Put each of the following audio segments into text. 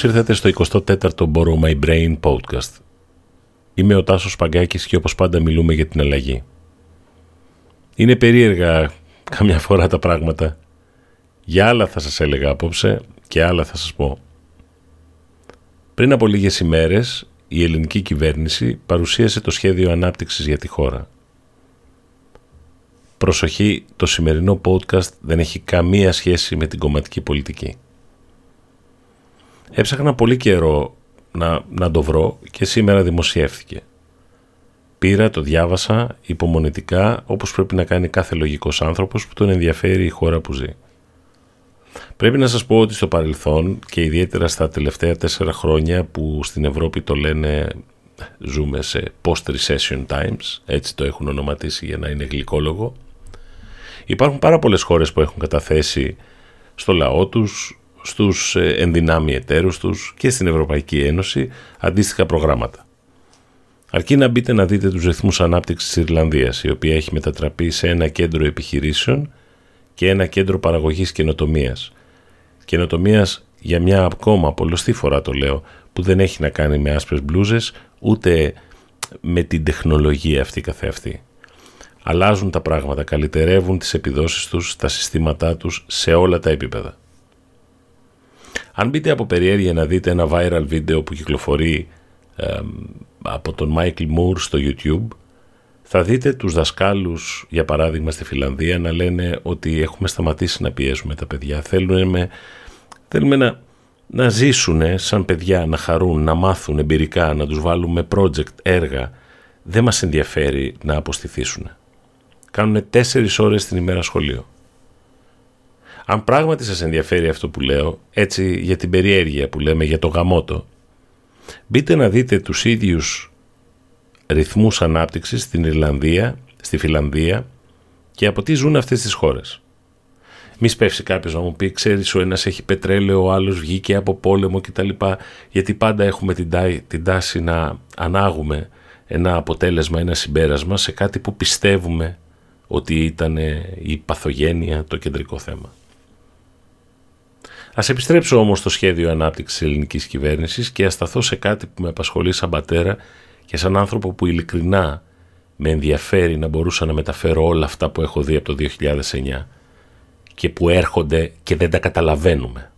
Καλώς ήρθατε στο 24ο Borrow My Brain podcast. Είμαι ο Τάσος Παγκάκης και όπως πάντα μιλούμε για την αλλαγή. Είναι περίεργα καμιά φορά τα πράγματα. Για άλλα θα σας έλεγα απόψε και άλλα θα σας πω. Πριν από λίγες ημέρες η ελληνική κυβέρνηση παρουσίασε το σχέδιο ανάπτυξης για τη χώρα. Προσοχή, το σημερινό podcast δεν έχει καμία σχέση με την κομματική πολιτική. Έψαχνα πολύ καιρό να, να το βρω και σήμερα δημοσιεύθηκε. Πήρα, το διάβασα υπομονητικά όπως πρέπει να κάνει κάθε λογικός άνθρωπος που τον ενδιαφέρει η χώρα που ζει. Πρέπει να σας πω ότι στο παρελθόν και ιδιαίτερα στα τελευταία τέσσερα χρόνια που στην Ευρώπη το λένε ζούμε σε post-recession times, έτσι το έχουν ονοματίσει για να είναι γλυκόλογο, υπάρχουν πάρα πολλές χώρες που έχουν καταθέσει στο λαό τους, στους ε, ενδυνάμει εταίρους τους και στην Ευρωπαϊκή Ένωση αντίστοιχα προγράμματα. Αρκεί να μπείτε να δείτε τους ρυθμούς ανάπτυξης της Ιρλανδίας, η οποία έχει μετατραπεί σε ένα κέντρο επιχειρήσεων και ένα κέντρο παραγωγής καινοτομίας. Καινοτομίας για μια ακόμα πολλωστή φορά το λέω, που δεν έχει να κάνει με άσπρες μπλούζες, ούτε με την τεχνολογία αυτή καθεαυτή. Αλλάζουν τα πράγματα, καλυτερεύουν τις επιδόσεις τους, τα συστήματά τους σε όλα τα επίπεδα. Αν μπείτε από περιέργεια να δείτε ένα viral βίντεο που κυκλοφορεί από τον Michael Moore στο YouTube, θα δείτε τους δασκάλους, για παράδειγμα στη Φιλανδία, να λένε ότι έχουμε σταματήσει να πιέζουμε τα παιδιά. Θέλουμε, θέλουμε να, να ζήσουν σαν παιδιά, να χαρούν, να μάθουν εμπειρικά, να τους βάλουμε project, έργα. Δεν μας ενδιαφέρει να αποστηθήσουν. Κάνουν τέσσερις ώρες την ημέρα σχολείο. Αν πράγματι σας ενδιαφέρει αυτό που λέω, έτσι για την περιέργεια που λέμε για το γαμότο, μπείτε να δείτε τους ίδιους ρυθμούς ανάπτυξης στην Ιρλανδία, στη Φιλανδία και από τι ζουν αυτές τις χώρες. Μη σπεύσει κάποιος να μου πει: Ξέρεις, ο ένας έχει πετρέλαιο, ο άλλος βγήκε από πόλεμο κτλ. Γιατί πάντα έχουμε την, την τάση να ανάγουμε ένα αποτέλεσμα, ένα συμπέρασμα σε κάτι που πιστεύουμε ότι ήταν η παθογένεια το κεντρικό θέμα. Α επιστρέψω όμως στο σχέδιο ανάπτυξης τη ελληνικής κυβέρνησης και α σταθώ σε κάτι που με απασχολεί σαν πατέρα και σαν άνθρωπο που ειλικρινά με ενδιαφέρει να μπορούσα να μεταφέρω όλα αυτά που έχω δει από το 2009 και που έρχονται και δεν τα καταλαβαίνουμε.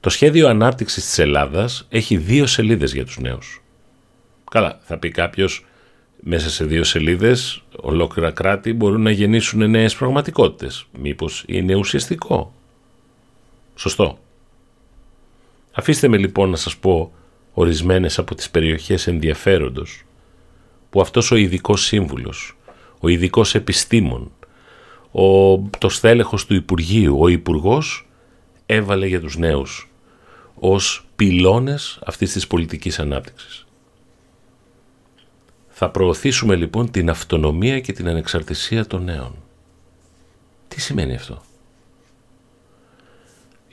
Το σχέδιο ανάπτυξης της Ελλάδας έχει δύο σελίδες για τους νέους. Καλά, θα πει κάποιος, μέσα σε δύο σελίδες ολόκληρα κράτη μπορούν να γεννήσουν νέες πραγματικότητες. Μήπως είναι ουσιαστικό; Σωστό. Αφήστε με λοιπόν να σας πω ορισμένες από τις περιοχές ενδιαφέροντος που αυτός ο ειδικός σύμβουλος, ο ειδικός επιστήμον, ο, το στέλεχος του Υπουργείου, ο Υπουργός έβαλε για τους νέους ως πυλώνες αυτής της πολιτικής ανάπτυξης. Θα προωθήσουμε λοιπόν την αυτονομία και την ανεξαρτησία των νέων. Τι σημαίνει αυτό;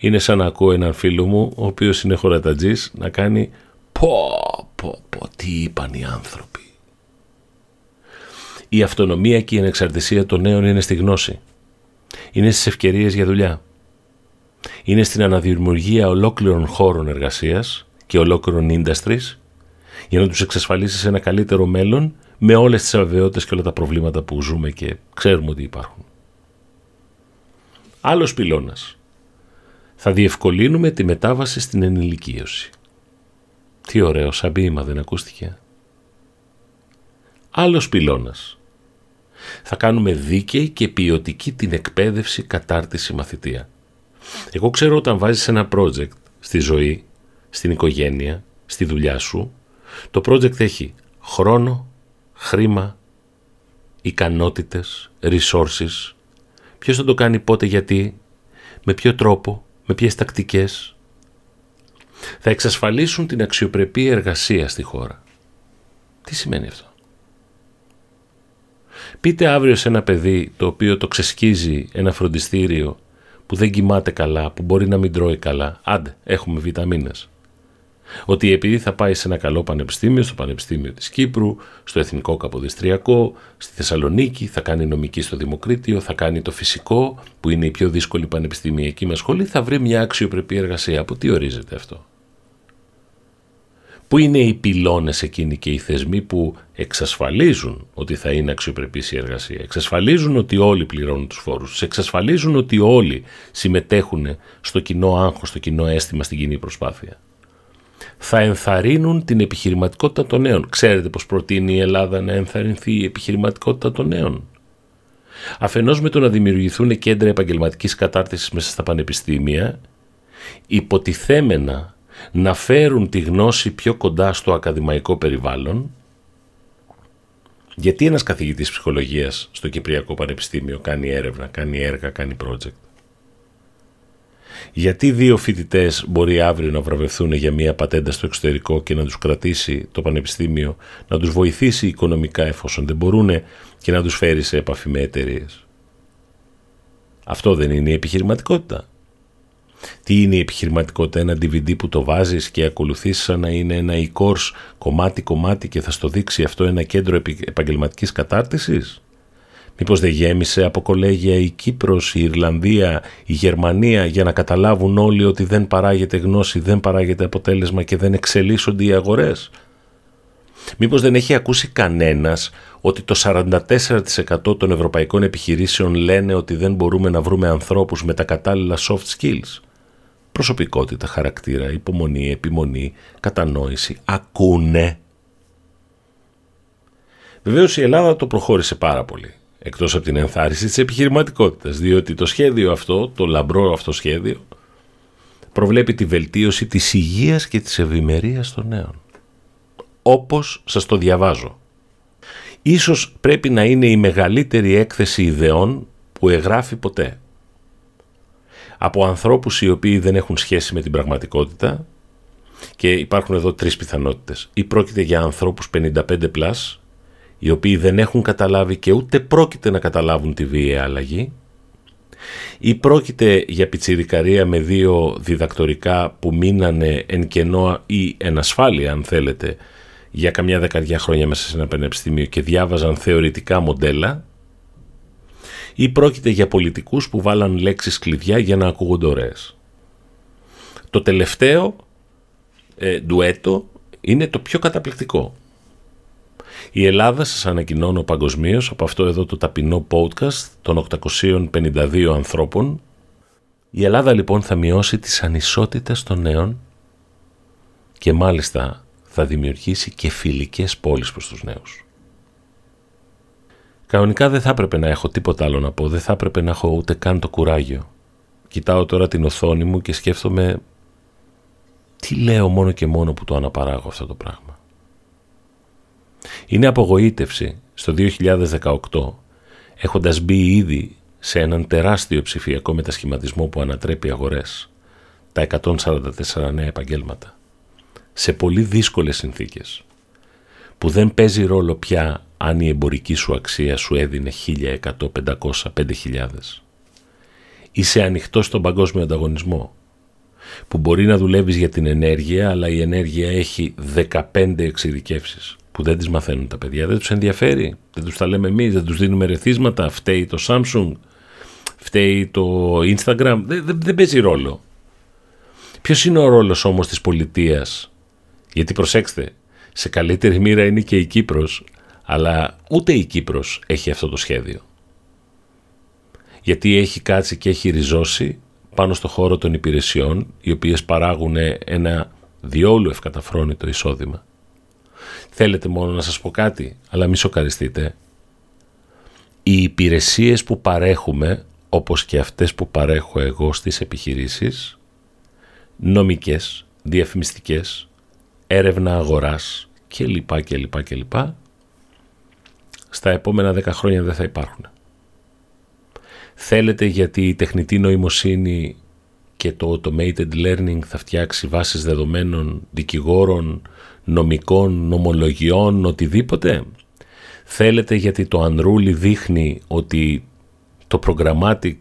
Είναι σαν να ακούω έναν φίλο μου, ο οποίος είναι χωρατατζής, να κάνει πω, πω, πω, τι είπαν οι άνθρωποι. Η αυτονομία και η ανεξαρτησία των νέων είναι στη γνώση. Είναι στις ευκαιρίες για δουλειά. Είναι στην αναδημιουργία ολόκληρων χώρων εργασίας και ολόκληρων industries για να τους εξασφαλίσεις ένα καλύτερο μέλλον με όλες τις αβεβαιότητες και όλα τα προβλήματα που ζούμε και ξέρουμε ότι υπάρχουν. Άλλος πυλώνας θα διευκολύνουμε τη μετάβαση στην ενηλικίωση. Τι ωραίο, σαν ποίημα δεν ακούστηκε. Άλλος πυλώνας. Θα κάνουμε δίκαιη και ποιοτική την εκπαίδευση κατάρτιση μαθητεία. Εγώ ξέρω όταν βάζεις ένα project στη ζωή, στην οικογένεια, στη δουλειά σου, το project έχει χρόνο, χρήμα, ικανότητες, resources. Ποιος θα το κάνει πότε γιατί, με ποιο τρόπο, με ποιες τακτικές θα εξασφαλίσουν την αξιοπρεπή εργασία στη χώρα. Τι σημαίνει αυτό; Πείτε αύριο σε ένα παιδί το οποίο το ξεσκίζει ένα φροντιστήριο που δεν κοιμάται καλά, που μπορεί να μην τρώει καλά. Άντε, έχουμε βιταμίνες. Ότι επειδή θα πάει σε ένα καλό πανεπιστήμιο, στο Πανεπιστήμιο της Κύπρου, στο Εθνικό Καποδιστριακό, στη Θεσσαλονίκη, θα κάνει νομική στο Δημοκρίτιο, θα κάνει το φυσικό, που είναι η πιο δύσκολη πανεπιστημιακή μας σχολή, θα βρει μια αξιοπρεπή εργασία. Από τι ορίζεται αυτό; Πού είναι οι πυλώνες εκείνοι και οι θεσμοί που εξασφαλίζουν ότι θα είναι αξιοπρεπής η εργασία, εξασφαλίζουν ότι όλοι πληρώνουν τους φόρους εξασφαλίζουν ότι όλοι συμμετέχουν στο κοινό άγχος, στο κοινό αίσθημα, στην κοινή προσπάθεια. Θα ενθαρρύνουν την επιχειρηματικότητα των νέων. Ξέρετε πώς προτείνει η Ελλάδα να ενθαρρυνθεί η επιχειρηματικότητα των νέων; Αφενός με το να δημιουργηθούν κέντρα επαγγελματικής κατάρτισης μέσα στα πανεπιστήμια, υποτιθέμενα να φέρουν τη γνώση πιο κοντά στο ακαδημαϊκό περιβάλλον, γιατί ένας καθηγητής ψυχολογίας στο Κυπριακό Πανεπιστήμιο κάνει έρευνα, κάνει έργα, κάνει project; Γιατί δύο φοιτητές μπορεί αύριο να βραβευθούν για μία πατέντα στο εξωτερικό και να τους κρατήσει το πανεπιστήμιο, να τους βοηθήσει οικονομικά εφόσον δεν μπορούν και να τους φέρει σε επαφή με εταιρείες. Αυτό δεν είναι η επιχειρηματικότητα. Τι είναι η επιχειρηματικότητα, ένα DVD που το βάζεις και ακολουθείς σαν να είναι ένα e-course κομμάτι-κομμάτι και θα στο δείξει αυτό ένα κέντρο επαγγελματικής κατάρτισης; Μήπως δεν γέμισε από κολέγια η Κύπρος, η Ιρλανδία, η Γερμανία για να καταλάβουν όλοι ότι δεν παράγεται γνώση, δεν παράγεται αποτέλεσμα και δεν εξελίσσονται οι αγορές; Μήπως δεν έχει ακούσει κανένας ότι το 44% των ευρωπαϊκών επιχειρήσεων λένε ότι δεν μπορούμε να βρούμε ανθρώπους με τα κατάλληλα soft skills; Προσωπικότητα, χαρακτήρα, υπομονή, επιμονή, κατανόηση, ακούνε. Βεβαίως η Ελλάδα το προχώρησε πάρα πολύ, εκτός από την ενθάρρυνση της επιχειρηματικότητας, διότι το σχέδιο αυτό, το λαμπρό αυτό σχέδιο, προβλέπει τη βελτίωση της υγείας και της ευημερίας των νέων. Όπως σας το διαβάζω. Ίσως πρέπει να είναι η μεγαλύτερη έκθεση ιδεών που εγγράφει ποτέ από ανθρώπους οι οποίοι δεν έχουν σχέση με την πραγματικότητα και υπάρχουν εδώ τρεις πιθανότητες. Ή πρόκειται για ανθρώπους 55 πλάς, οι οποίοι δεν έχουν καταλάβει και ούτε πρόκειται να καταλάβουν τη βίαια αλλαγή, ή πρόκειται για πιτσιρικαρία με δύο διδακτορικά που μείνανε εν κενό ή εν ασφάλεια αν θέλετε για καμιά δεκαριά χρόνια μέσα σε ένα πανεπιστήμιο και διάβαζαν θεωρητικά μοντέλα ή πρόκειται για πολιτικούς που βάλαν λέξεις κλειδιά για να ακούγονται ωραίες. Το τελευταίο ε, ντουέτο είναι το πιο καταπληκτικό. Η Ελλάδα σας ανακοινώνω παγκοσμίως από αυτό εδώ το ταπεινό podcast των 852 ανθρώπων. Η Ελλάδα λοιπόν θα μειώσει τις ανισότητες των νέων και μάλιστα θα δημιουργήσει και φιλικές πόλεις προς τους νέους. Κανονικά δεν θα έπρεπε να έχω τίποτα άλλο να πω, δεν θα έπρεπε να έχω ούτε καν το κουράγιο. Κοιτάω τώρα την οθόνη μου και σκέφτομαι τι λέω μόνο και μόνο που το αναπαράγω αυτό το πράγμα. Είναι απογοήτευση στο 2018 έχοντας μπει ήδη σε έναν τεράστιο ψηφιακό μετασχηματισμό που ανατρέπει αγορές, τα 144 νέα επαγγέλματα, σε πολύ δύσκολες συνθήκες, που δεν παίζει ρόλο πια αν η εμπορική σου αξία σου έδινε 1100, 500, 5000. Είσαι ανοιχτό στον παγκόσμιο ανταγωνισμό που μπορεί να δουλεύεις για την ενέργεια αλλά η ενέργεια έχει 15 εξειδικεύσεις που δεν τις μαθαίνουν τα παιδιά, δεν τους ενδιαφέρει, δεν τους τα λέμε εμείς, δεν τους δίνουμε ρεθίσματα, φταίει το Samsung, φταίει το Instagram, δεν, δεν, δεν παίζει ρόλο. Ποιος είναι ο ρόλος όμως της πολιτείας, γιατί προσέξτε, σε καλύτερη μοίρα είναι και η Κύπρος, αλλά ούτε η Κύπρος έχει αυτό το σχέδιο. Γιατί έχει κάτσει και έχει ριζώσει πάνω στο χώρο των υπηρεσιών, οι οποίες παράγουν ένα διόλου ευκαταφρόνητο εισόδημα. Θέλετε μόνο να σας πω κάτι, αλλά μη σοκαριστείτε. Οι υπηρεσίες που παρέχουμε, όπως και αυτές που παρέχω εγώ στις επιχειρήσεις, νομικές, διαφημιστικές, έρευνα αγοράς κλπ. κλπ, κλπ στα επόμενα 10 χρόνια δεν θα υπάρχουν. Θέλετε γιατί η τεχνητή νοημοσύνη και το automated learning θα φτιάξει βάσεις δεδομένων δικηγόρων, νομικών, νομολογιών, οτιδήποτε. Θέλετε γιατί το Unruly δείχνει ότι το programmatic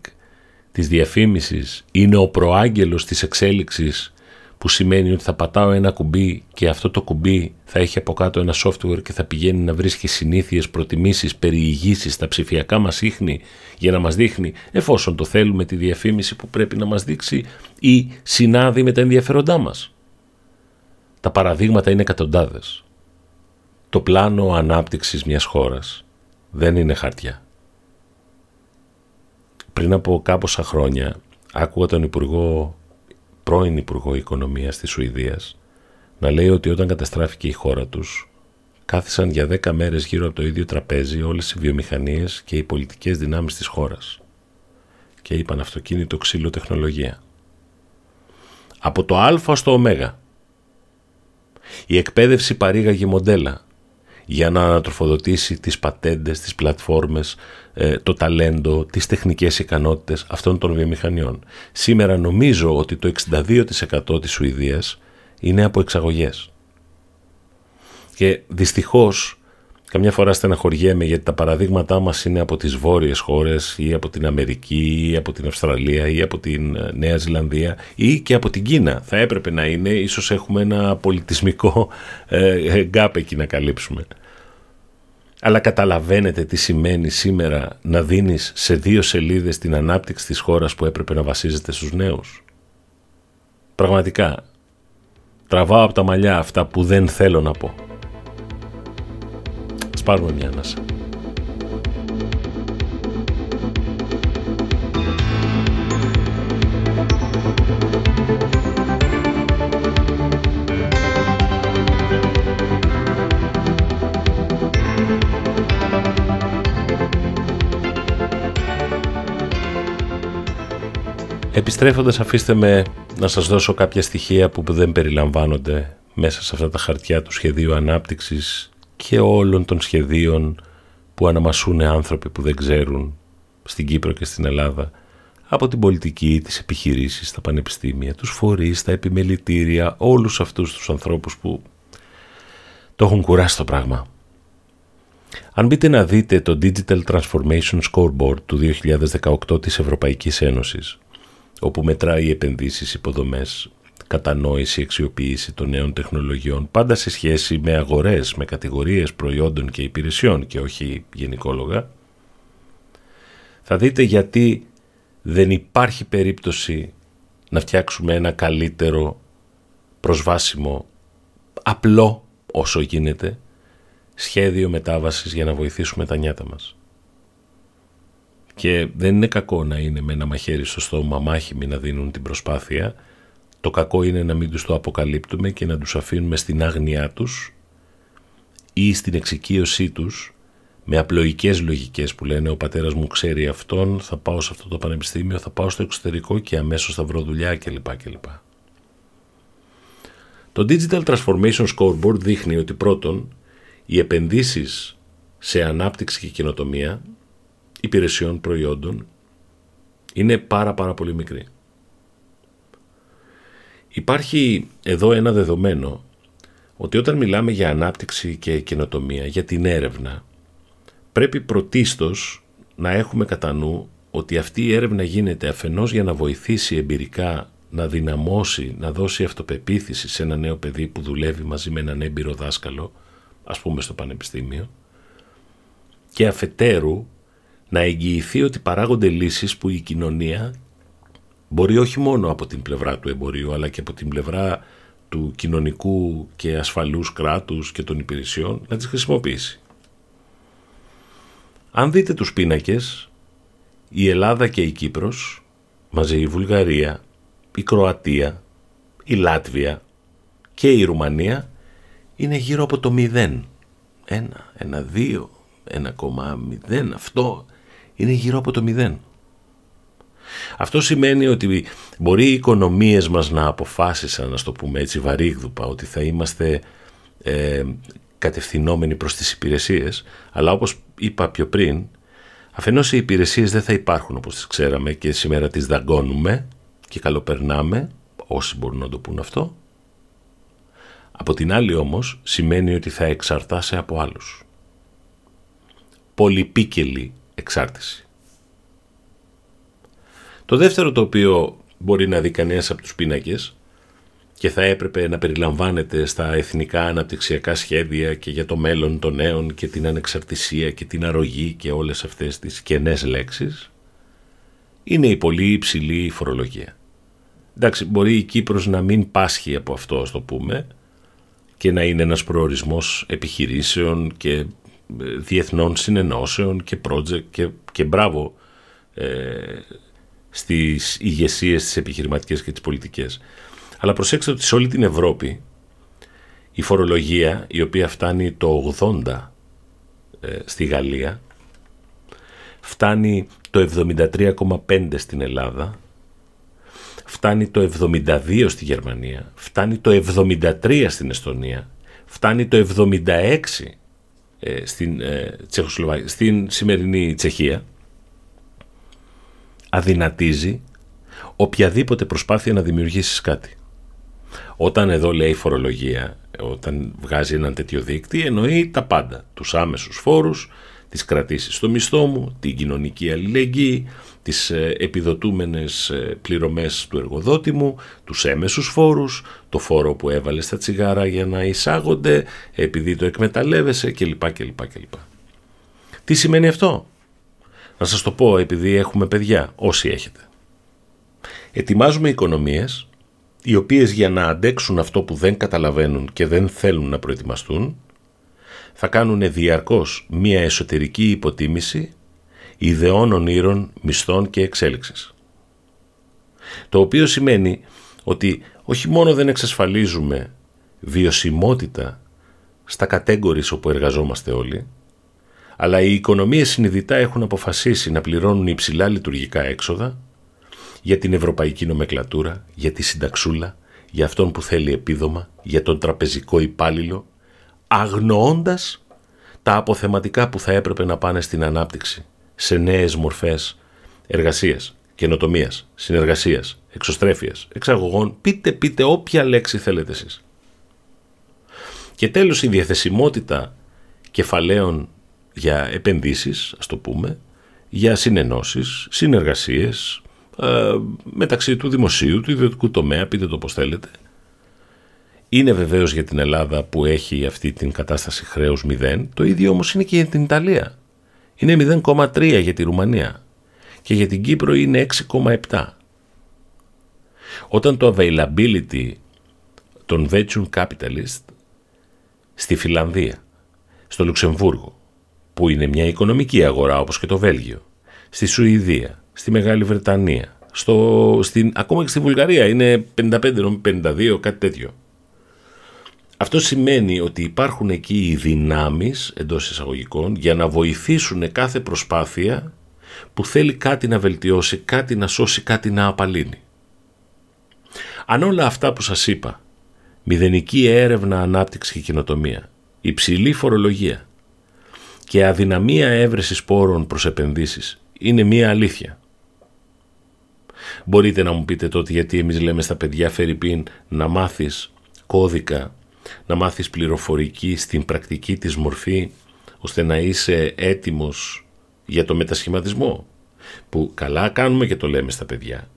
της διαφήμισης είναι ο προάγγελος της εξέλιξης που σημαίνει ότι θα πατάω ένα κουμπί και αυτό το κουμπί θα έχει από κάτω ένα software και θα πηγαίνει να βρίσκει συνήθειες, προτιμήσεις, περιηγήσεις στα ψηφιακά μας ίχνη για να μας δείχνει εφόσον το θέλουμε τη διαφήμιση που πρέπει να μας δείξει ή συνάδει με τα ενδιαφέροντά μας. Τα παραδείγματα είναι εκατοντάδες. Το πλάνο ανάπτυξης μιας χώρας δεν είναι χαρτιά. Πριν από κάποσα χρόνια άκουγα τον Υπουργό πρώην Υπουργό Οικονομίας της Σουηδίας να λέει ότι όταν καταστράφηκε η χώρα τους κάθισαν για δέκα μέρες γύρω από το ίδιο τραπέζι όλες οι βιομηχανίες και οι πολιτικές δυνάμεις της χώρας και είπαν αυτοκίνητο ξύλο τεχνολογία. Από το α στο ω. Η εκπαίδευση παρήγαγε μοντέλα για να ανατροφοδοτήσει τις πατέντες, τις πλατφόρμες, ε, το ταλέντο, τις τεχνικές ικανότητες αυτών των βιομηχανιών. Σήμερα νομίζω ότι το 62% της Σουηδίας είναι από εξαγωγές. Και δυστυχώς καμιά φορά στεναχωριέμαι γιατί τα παραδείγματά μας είναι από τις βόρειες χώρες ή από την Αμερική ή από την Αυστραλία ή από την ε, Νέα Ζηλανδία ή και από την Κίνα. Θα έπρεπε να είναι, ίσως έχουμε ένα πολιτισμικό ε, γκάπ εκεί να καλύψουμε. Αλλά καταλαβαίνετε τι σημαίνει σήμερα να δίνεις σε δύο σελίδες την ανάπτυξη της χώρας που έπρεπε να βασίζεται στους νέους; Πραγματικά, τραβάω από τα μαλλιά αυτά που δεν θέλω να πω. Ας πάρουμε μια ανάσα. Επιστρέφοντας αφήστε με να σας δώσω κάποια στοιχεία που δεν περιλαμβάνονται μέσα σε αυτά τα χαρτιά του σχεδίου ανάπτυξης και όλων των σχεδίων που αναμασούν άνθρωποι που δεν ξέρουν στην Κύπρο και στην Ελλάδα από την πολιτική, τις επιχειρήσεις, τα πανεπιστήμια, τους φορείς, τα επιμελητήρια, όλους αυτούς τους ανθρώπους που το έχουν κουράσει το πράγμα. Αν μπείτε να δείτε το Digital Transformation Scoreboard του 2018 της Ευρωπαϊκής Ένωσης, όπου μετράει επενδύσεις, υποδομές, κατανόηση, αξιοποίηση των νέων τεχνολογιών, πάντα σε σχέση με αγορές, με κατηγορίες προϊόντων και υπηρεσιών και όχι γενικόλογα, θα δείτε γιατί δεν υπάρχει περίπτωση να φτιάξουμε ένα καλύτερο, προσβάσιμο, απλό όσο γίνεται, σχέδιο μετάβασης για να βοηθήσουμε τα νιάτα μας. Και δεν είναι κακό να είναι με ένα μαχαίρι στο στόμα μάχημοι να δίνουν την προσπάθεια. Το κακό είναι να μην τους το αποκαλύπτουμε και να τους αφήνουμε στην άγνοιά τους ή στην εξοικείωσή τους με απλοϊκές λογικές που λένε ο πατέρας μου ξέρει αυτόν, θα πάω σε αυτό το πανεπιστήμιο, θα πάω στο εξωτερικό και αμέσως θα βρω δουλειά κλπ. κλπ. Το Digital Transformation Scoreboard δείχνει ότι πρώτον οι επενδύσεις σε ανάπτυξη και καινοτομία υπηρεσιών προϊόντων είναι πάρα πάρα πολύ μικρή. Υπάρχει εδώ ένα δεδομένο ότι όταν μιλάμε για ανάπτυξη και καινοτομία, για την έρευνα, πρέπει πρωτίστως να έχουμε κατά νου ότι αυτή η έρευνα γίνεται αφενός για να βοηθήσει εμπειρικά να δυναμώσει, να δώσει αυτοπεποίθηση σε ένα νέο παιδί που δουλεύει μαζί με έναν έμπειρο δάσκαλο, ας πούμε στο πανεπιστήμιο, και αφετέρου να εγγυηθεί ότι παράγονται λύσεις που η κοινωνία μπορεί όχι μόνο από την πλευρά του εμπορίου αλλά και από την πλευρά του κοινωνικού και ασφαλούς κράτους και των υπηρεσιών να τις χρησιμοποιήσει. Αν δείτε τους πίνακες, η Ελλάδα και η Κύπρος, μαζί η Βουλγαρία, η Κροατία, η Λάτβια και η Ρουμανία είναι γύρω από το 0. Ένα, ένα, δύο, ένα κομμά μηδέν. Αυτό είναι γύρω από το μηδέν. Αυτό σημαίνει ότι μπορεί οι οικονομίες μας να αποφάσισαν, να το πούμε έτσι βαρύγδουπα, ότι θα είμαστε ε, κατευθυνόμενοι προς τις υπηρεσίες, αλλά όπως είπα πιο πριν, αφενός οι υπηρεσίες δεν θα υπάρχουν όπως τις ξέραμε και σήμερα τις δαγκώνουμε και καλοπερνάμε, όσοι μπορούν να το πούν αυτό. Από την άλλη όμως σημαίνει ότι θα εξαρτάσαι από άλλους. Πολυπίκελη εξάρτηση. Το δεύτερο το οποίο μπορεί να δει κανένας από τους πίνακες και θα έπρεπε να περιλαμβάνεται στα εθνικά αναπτυξιακά σχέδια και για το μέλλον των νέων και την ανεξαρτησία και την αρρωγή και όλες αυτές τις κενές λέξεις, είναι η πολύ υψηλή φορολογία. Εντάξει, μπορεί η Κύπρος να μην πάσχει από αυτό, ας το πούμε, και να είναι ένας προορισμός επιχειρήσεων και ε, διεθνών συνενώσεων και project και, και μπράβο ε, στις ηγεσίες τις επιχειρηματικές και τις πολιτικές. Αλλά προσέξτε ότι σε όλη την Ευρώπη η φορολογία η οποία φτάνει το 80 ε, στη Γαλλία φτάνει το 73,5 στην Ελλάδα φτάνει το 72 στη Γερμανία φτάνει το 73 στην Εστονία φτάνει το 76 ε, στην, ε, στην σημερινή Τσεχία αδυνατίζει οποιαδήποτε προσπάθεια να δημιουργήσεις κάτι. Όταν εδώ λέει φορολογία, όταν βγάζει έναν τέτοιο δείκτη, εννοεί τα πάντα. Τους άμεσους φόρους, τις κρατήσεις στο μισθό μου, την κοινωνική αλληλεγγύη, τις ε, επιδοτούμενες ε, πληρωμές του εργοδότη μου, τους έμεσους φόρους, το φόρο που έβαλες στα τσιγάρα για να εισάγονται, επειδή το εκμεταλλεύεσαι κλπ. κλπ, κλπ. Τι σημαίνει αυτό; Να σας το πω επειδή έχουμε παιδιά, όσοι έχετε. Ετοιμάζουμε οικονομίες οι οποίες για να αντέξουν αυτό που δεν καταλαβαίνουν και δεν θέλουν να προετοιμαστούν θα κάνουν διαρκώς μία εσωτερική υποτίμηση ιδεών ονείρων, μισθών και εξέλιξης. Το οποίο σημαίνει ότι όχι μόνο δεν εξασφαλίζουμε βιωσιμότητα στα κατέγκορις όπου εργαζόμαστε όλοι, αλλά οι οικονομίες συνειδητά έχουν αποφασίσει να πληρώνουν υψηλά λειτουργικά έξοδα για την ευρωπαϊκή νομεκλατούρα, για τη συνταξούλα, για αυτόν που θέλει επίδομα, για τον τραπεζικό υπάλληλο, αγνοώντας τα αποθεματικά που θα έπρεπε να πάνε στην ανάπτυξη, σε νέες μορφές εργασίας, καινοτομίας, συνεργασίας, εξωστρέφειας, εξαγωγών, πείτε πείτε όποια λέξη θέλετε εσείς. Και τέλος η διαθεσιμότητα κεφαλαίων για επενδύσεις, ας το πούμε, για συνενώσεις, συνεργασίες, ε, μεταξύ του δημοσίου, του ιδιωτικού τομέα, πείτε το πώς θέλετε. Είναι βεβαίως για την Ελλάδα που έχει αυτή την κατάσταση χρέους 0, το ίδιο όμως είναι και για την Ιταλία. Είναι 0,3 για τη Ρουμανία και για την Κύπρο είναι 6,7. Όταν το availability των venture capitalist στη Φιλανδία, στο Λουξεμβούργο, που είναι μια οικονομική αγορά όπως και το Βέλγιο, στη Σουηδία, στη Μεγάλη Βρετανία, στο, στην, ακόμα και στη Βουλγαρία είναι 55, 52, κάτι τέτοιο. Αυτό σημαίνει ότι υπάρχουν εκεί οι δυνάμεις εντός εισαγωγικών για να βοηθήσουν κάθε προσπάθεια που θέλει κάτι να βελτιώσει, κάτι να σώσει, κάτι να απαλύνει. Αν όλα αυτά που σας είπα, μηδενική έρευνα, ανάπτυξη και κοινοτομία, υψηλή φορολογία, και αδυναμία έβρεσης πόρων προς επενδύσεις είναι μία αλήθεια. Μπορείτε να μου πείτε τότε γιατί εμείς λέμε στα παιδιά Φερρυπίν να μάθεις κώδικα, να μάθεις πληροφορική στην πρακτική της μορφή ώστε να είσαι έτοιμος για το μετασχηματισμό που καλά κάνουμε και το λέμε στα παιδιά.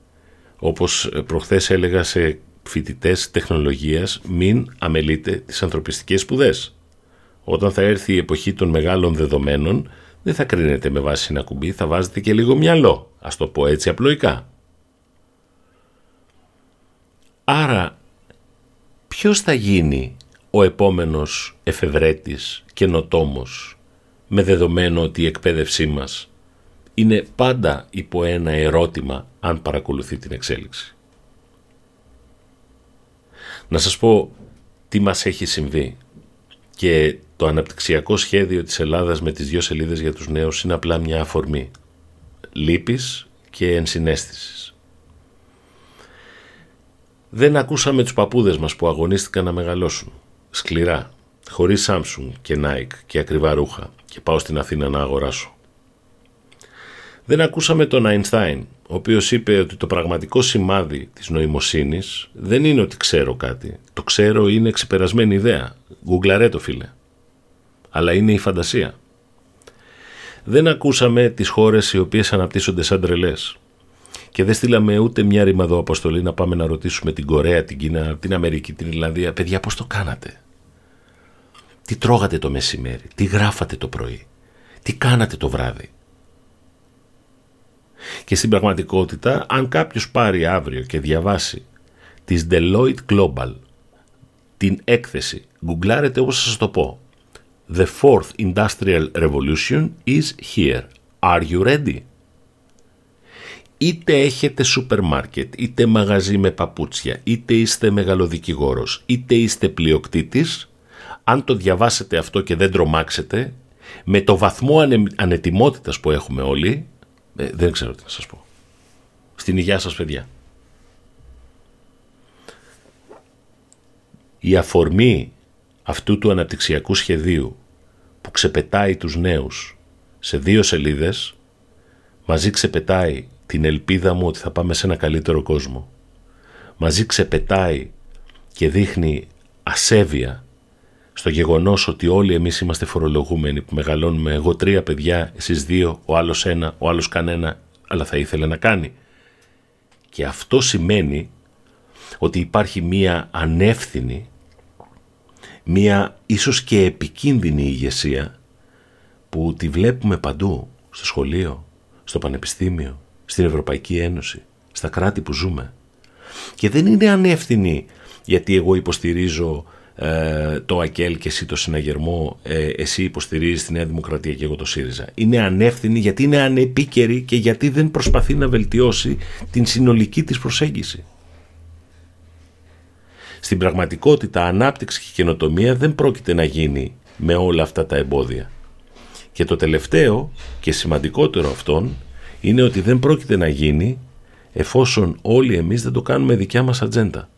Όπως προχθές έλεγα σε φοιτητές τεχνολογίας μην αμελείτε τις ανθρωπιστικές σπουδές. Όταν θα έρθει η εποχή των μεγάλων δεδομένων, δεν θα κρίνετε με βάση ένα κουμπί, θα βάζετε και λίγο μυαλό, ας το πω έτσι απλοϊκά. Άρα, ποιος θα γίνει ο επόμενος εφευρέτης καινοτόμος με δεδομένο ότι η εκπαίδευσή μας είναι πάντα υπό ένα ερώτημα αν παρακολουθεί την εξέλιξη. Να σας πω τι μας έχει συμβεί και το αναπτυξιακό σχέδιο της Ελλάδας με τις δύο σελίδες για τους νέους είναι απλά μια αφορμή λύπης και ενσυναίσθησης. Δεν ακούσαμε τους παππούδες μας που αγωνίστηκαν να μεγαλώσουν. Σκληρά, χωρίς Samsung και Nike και ακριβά ρούχα και πάω στην Αθήνα να αγοράσω. Δεν ακούσαμε τον Einstein, ο οποίος είπε ότι το πραγματικό σημάδι της νοημοσύνης δεν είναι ότι ξέρω κάτι. Το ξέρω είναι ξεπερασμένη ιδέα. Γκουγκλαρέ το φίλε αλλά είναι η φαντασία. Δεν ακούσαμε τις χώρες οι οποίες αναπτύσσονται σαν τρελές. Και δεν στείλαμε ούτε μια ρημαδό αποστολή να πάμε να ρωτήσουμε την Κορέα, την Κίνα, την Αμερική, την Ιρλανδία. Παιδιά, πώς το κάνατε; Τι τρώγατε το μεσημέρι, τι γράφατε το πρωί, τι κάνατε το βράδυ; Και στην πραγματικότητα, αν κάποιος πάρει αύριο και διαβάσει της Deloitte Global την έκθεση, γκουγκλάρετε όπως σας το πω, The fourth industrial revolution is here. Are you ready? Είτε έχετε σούπερ μάρκετ, είτε μαγαζί με παπούτσια, είτε είστε μεγαλοδικηγόρος, είτε είστε πλειοκτήτης, αν το διαβάσετε αυτό και δεν τρομάξετε, με το βαθμό ανε, ανετοιμότητας που έχουμε όλοι, ε, δεν ξέρω τι να σας πω. Στην υγεία σας παιδιά. Η αφορμή αυτού του αναπτυξιακού σχεδίου που ξεπετάει τους νέους σε δύο σελίδες, μαζί ξεπετάει την ελπίδα μου ότι θα πάμε σε ένα καλύτερο κόσμο. Μαζί ξεπετάει και δείχνει ασέβεια στο γεγονός ότι όλοι εμείς είμαστε φορολογούμενοι που μεγαλώνουμε εγώ τρία παιδιά, εσείς δύο, ο άλλος ένα, ο άλλος κανένα, αλλά θα ήθελε να κάνει. Και αυτό σημαίνει ότι υπάρχει μία ανεύθυνη, μία ίσως και επικίνδυνη ηγεσία που τη βλέπουμε παντού, στο σχολείο, στο πανεπιστήμιο, στην Ευρωπαϊκή Ένωση, στα κράτη που ζούμε. Και δεν είναι ανεύθυνη γιατί εγώ υποστηρίζω ε, το ΑΚΕΛ και εσύ το συναγερμό, ε, εσύ υποστηρίζεις τη Νέα Δημοκρατία και εγώ το ΣΥΡΙΖΑ. Είναι ανεύθυνη γιατί είναι ανεπίκαιρη και γιατί δεν προσπαθεί να βελτιώσει την συνολική της προσέγγιση. Στην πραγματικότητα ανάπτυξη και καινοτομία δεν πρόκειται να γίνει με όλα αυτά τα εμπόδια. Και το τελευταίο και σημαντικότερο αυτόν είναι ότι δεν πρόκειται να γίνει εφόσον όλοι εμείς δεν το κάνουμε δικιά μας ατζέντα.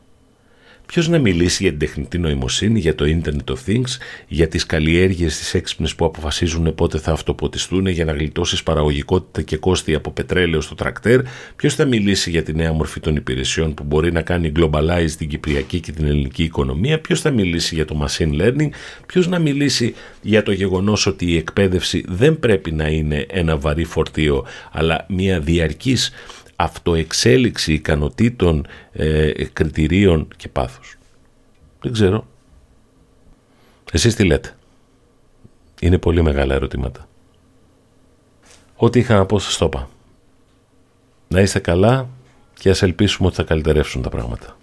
Ποιος να μιλήσει για την τεχνητή νοημοσύνη, για το Internet of Things, για τις καλλιέργειες τις έξυπνες που αποφασίζουν πότε θα αυτοποτιστούν για να γλιτώσεις παραγωγικότητα και κόστη από πετρέλαιο στο τρακτέρ; Ποιος θα μιλήσει για τη νέα μορφή των υπηρεσιών που μπορεί να κάνει globalize την κυπριακή και την ελληνική οικονομία; Ποιος θα μιλήσει για το machine learning; Ποιος να μιλήσει για το γεγονός ότι η εκπαίδευση δεν πρέπει να είναι ένα βαρύ φορτίο, αλλά μια διαρκής αυτοεξέλιξη ικανοτήτων, ε, κριτηρίων και πάθους. Δεν ξέρω. Εσείς τι λέτε; Είναι πολύ μεγάλα ερωτήματα. Ό,τι είχα να πω σας το είπα. Να είστε καλά και ας ελπίσουμε ότι θα καλυτερεύσουν τα πράγματα.